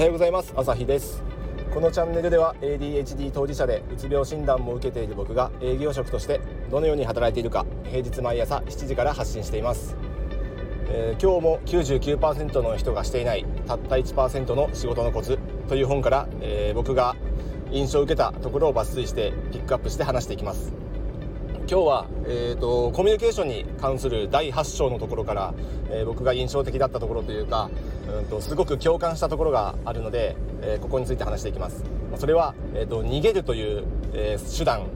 はようございます。朝日です。このチャンネルでは ADHD 当事者でうつ病診断も受けている僕が営業職としてどのように働いているか平日毎朝7時から発信しています、えー、今日も99%の人がしていないたった1%の仕事のコツという本から、えー、僕が印象を受けたところを抜粋してピックアップして話していきます。今日は、えーと、コミュニケーションに関する第8章のところから、えー、僕が印象的だったところというか、うんと、すごく共感したところがあるので、えー、ここについて話していきます。それは、えーと、逃げるという、えー、手段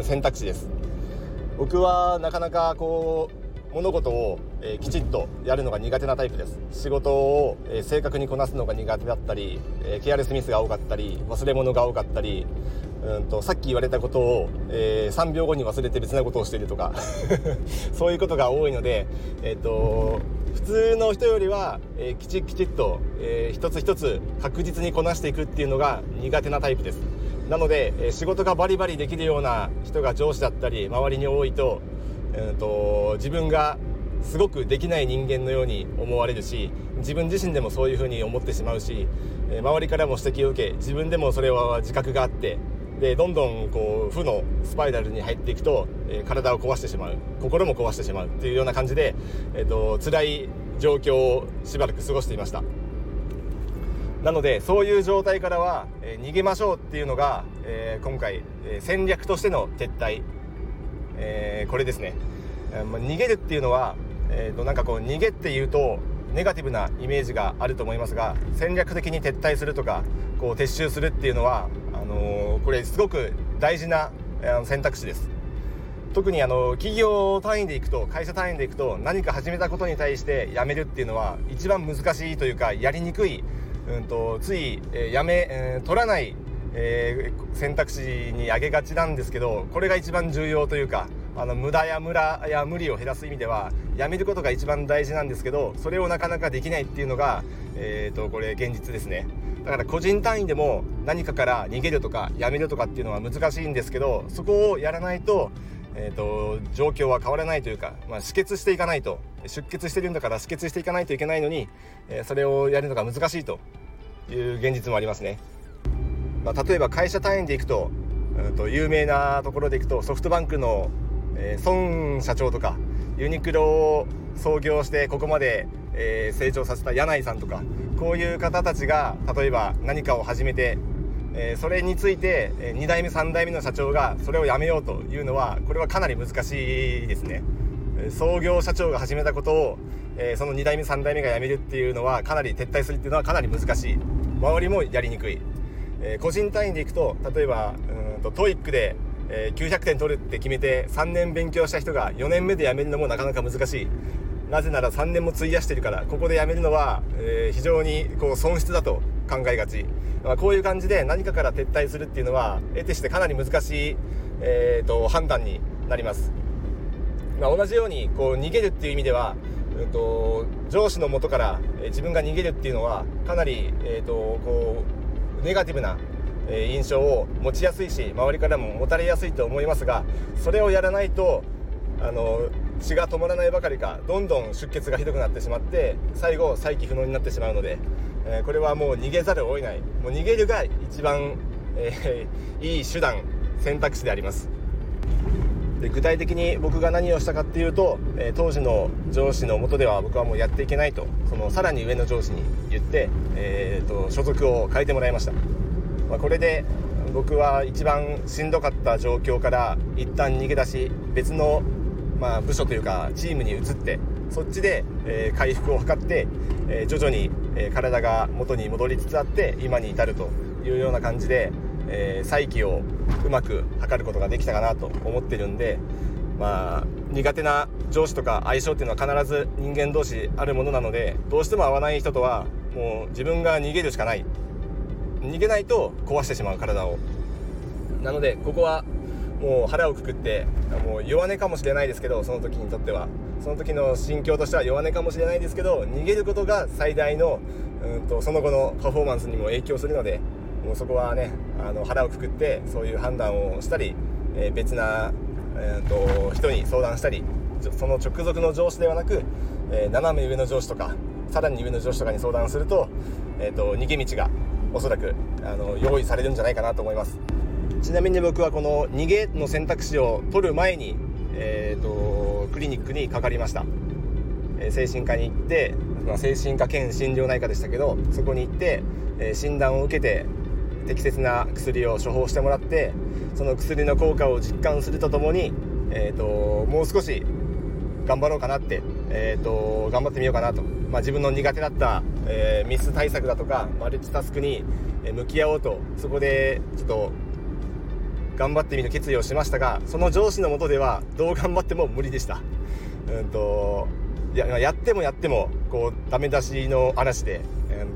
選択肢です。僕はなかなかこう物事を、えきちっとやるのが苦手なタイプです。仕事を、え正確にこなすのが苦手だったり、えケアレスミスが多かったり忘れ物が多かったりうんとさっき言われたことを、えー、3秒後に忘れて別なことをしているとか。そういうことが多いので、えーと、普通の人よりは、えー、きちきちっと、えー、一つ一つ確実にこなしていくっていうのが苦手なタイプです。なので、えー、仕事がバリバリできるような人が上司だったり周りに多いと,、えーと自分がすごくできない人間のように思われるし自分自身でもそういうふうに思ってしまうし周りからも指摘を受け自分でもそれは自覚があってでどんどんこう負のスパイラルに入っていくと、え、体を壊してしまう心も壊してしまうっていうような感じで、えーと、辛い状況をしばらく過ごしていました。なのでそういう状態からは、え、逃げましょうっていうのが、えー、今回、え戦略としての撤退、えこれですね、まあ、逃げるっていうのは、えーとなんかこう逃げっていうとネガティブなイメージがあると思いますが戦略的に撤退するとかこう撤収するっていうのはあのー、これすごく大事な選択肢です。特にあの企業単位でいくと会社単位でいくと何か始めたことに対してやめるっていうのは一番難しいというかやりにくい、うんと、つい、えー、やめ、えー、取らない、えー、選択肢に挙げがちなんですけどこれが一番重要というかあの無駄や無駄や無理を減らす意味ではやめることが一番大事なんですけどそれをなかなかできないっていうのが、えーとこれ現実ですね。だから個人単位でも何かから逃げるとかやめるとかっていうのは難しいんですけどそこをやらないと,、えーと、状況は変わらないというか、まあ、止血していかないと出血してるんだから止血していかないといけないのに、えー、それをやるのが難しいという現実もありますね。まあ、例えば会社単位でいくと,、うんと有名なところでいくとソフトバンクの、えー、孫社長とかユニクロを創業してここまでえー、成長させた柳井さんとかこういう方たちが例えば何かを始めて、えー、それについて2代目3代目の社長がそれをやめようというのはこれはかなり難しいですね。創業社長が始めたことを、えー、その2代目3代目が辞めるっていうのはかなり撤退するっていうのはかなり難しい。周りもやりにくい、え個人単位でいくと例えばうんと TOEIC でえ900点取るって決めて3年勉強した人が4年目で辞めるのもなかなか難しい。なぜなら3年も費やしてるからここで辞めるのは、えー、非常にこう損失だと考えがち、まあ、こういう感じで何かから撤退するっていうのは得てしてかなり難しい、えーと、判断になります、まあ、同じようにこう逃げるっていう意味では、えーと、上司のもとから、自分が逃げるっていうのはかなり、えーとこうネガティブな印象を持ちやすいし周りからも持たれやすいと思いますがそれをやらないとあの血が止まらないばかりかどんどん出血がひどくなってしまって最後再起不能になってしまうので、えー、これはもう逃げざるを得ない。もう逃げるが一番、えー、いい手段選択肢であります。で具体的に僕が何をしたかっていうと、えー、当時の上司のもとでは僕はもうやっていけないとそのさらに上の上司に言って、えーと、所属を変えてもらいました、まあ、これで僕は一番しんどかった状況から一旦逃げ出し別のまあ、部署というかチームに移ってそっちで、え、回復を図って、え、徐々に、え、体が元に戻りつつあって今に至るというような感じで、え再起をうまく図ることができたかなと思ってるんでまあ苦手な上司とか相性っていうのは必ず人間同士あるものなのでどうしても合わない人とはもう自分が逃げるしかない。逃げないと壊してしまう体を。なのでここはもう腹をくくってもう弱音かもしれないですけどその時にとっては。その時の心境としては弱音かもしれないですけど逃げることが最大のうんとその後のパフォーマンスにも影響するのでもうそこはねあの腹をくくってそういう判断をしたり、えー、別な、えーと、人に相談したりその直属の上司ではなく、えー、斜め上の上司とかさらに上の上司とかに相談すると,、えーと、逃げ道がおそらくあの用意されるんじゃないかなと思います。ちなみに僕はこの逃げの選択肢を取る前に、えーと、クリニックにかかりました、えー、精神科に行って、まあ、精神科兼心療内科でしたけどそこに行って、えー、診断を受けて適切な薬を処方してもらってその薬の効果を実感するとともに、えーと、もう少し頑張ろうかなって、えーと、頑張ってみようかなと、まあ、自分の苦手だった、えー、ミス対策だとかマルチタスクに向き合おうとそこでちょっと頑張ってみる決意をしましたがその上司のもとではどう頑張っても無理でした。うんとややってもやってもこうダメ出しの嵐で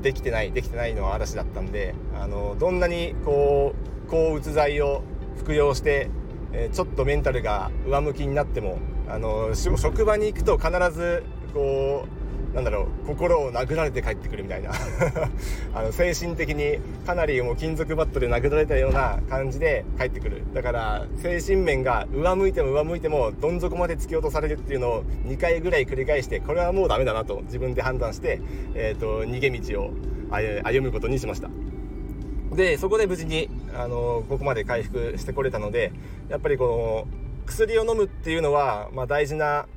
できてないできてないのは嵐だったんであのどんなにこう抗うつ剤を服用して、えちょっとメンタルが上向きになってもあの職場に行くと必ずこうなんだろう心を殴られて帰ってくるみたいな。あの精神的にかなりもう金属バットで殴られたような感じで帰ってくる。だから精神面が上向いても上向いてもどん底まで突き落とされるっていうのを2回ぐらい繰り返してこれはもうダメだなと自分で判断して、えーと、逃げ道を歩むことにしました。でそこで無事にあのここまで回復してこれたのでやっぱりこの薬を飲むっていうのは、まあ、大事な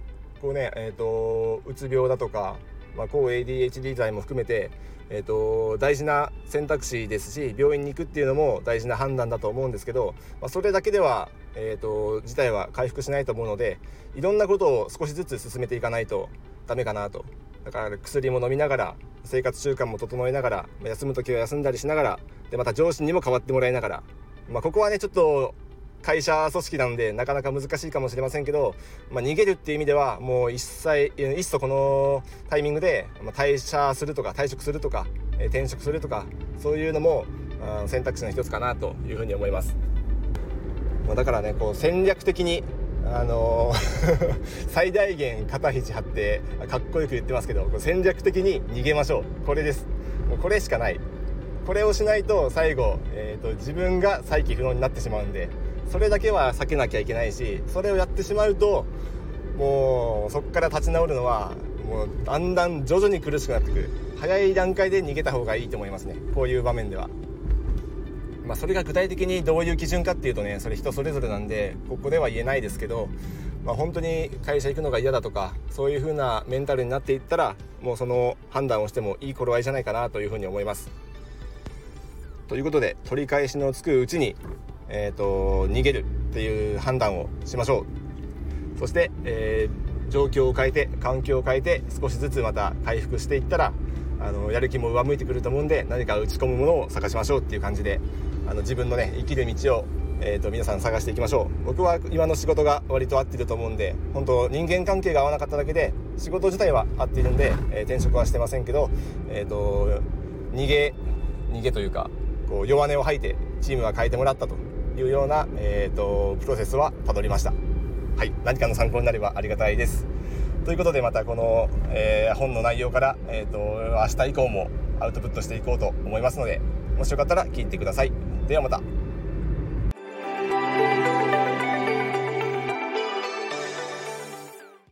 こうね、えーと、うつ病だとか、まあ、抗 ADHD 剤も含めて、えーと、大事な選択肢ですし病院に行くっていうのも大事な判断だと思うんですけど、まあ、それだけでは、えーと、事態は回復しないと思うのでいろんなことを少しずつ進めていかないとダメかなと。だから薬も飲みながら生活習慣も整えながら休む時は休んだりしながらでまた上司にも変わってもらいながら、まあ、ここはねちょっと会社組織なんでなかなか難しいかもしれませんけど、まあ、逃げるっていう意味ではもう一切いっそこのタイミングで退社するとか退職するとか転職するとかそういうのも選択肢の一つかなというふうに思います、まあ、だからねこう戦略的にあの、最大限肩肘張ってかっこよく言ってますけど戦略的に逃げましょう。これです。もうこれしかない。これをしないと最後、えーと自分が再起不能になってしまうんでそれだけは避けなきゃいけないしそれをやってしまうともうそこから立ち直るのはもうだんだん徐々に苦しくなってくる早い段階で逃げた方がいいと思いますねこういう場面では。まあ、それが具体的にどういう基準かっていうとねそれ人それぞれなんでここでは言えないですけど、まあ、本当に会社行くのが嫌だとかそういう風なメンタルになっていったらもうその判断をしてもいい頃合いじゃないかなというふうに思います。ということで取り返しのつくうちにえーと、逃げるっていう判断をしましょう。そして、えー、状況を変えて環境を変えて少しずつまた回復していったらあのやる気も上向いてくると思うんで何か打ち込むものを探しましょうっていう感じであの自分のね生きる道を、えーと、皆さん探していきましょう。僕は今の仕事が割と合ってると思うんで本当人間関係が合わなかっただけで仕事自体は合っているんで、えー、転職はしてませんけど、えーと、逃げ逃げというかこう弱音を吐いてチームは変えてもらったと。いうような、えーと、プロセスはたどりました。はい、何かの参考になればありがたいです。ということでまたこの、えー、本の内容から、えーと、明日以降もアウトプットしていこうと思いますのでもしよかったら聞いてください。ではまた。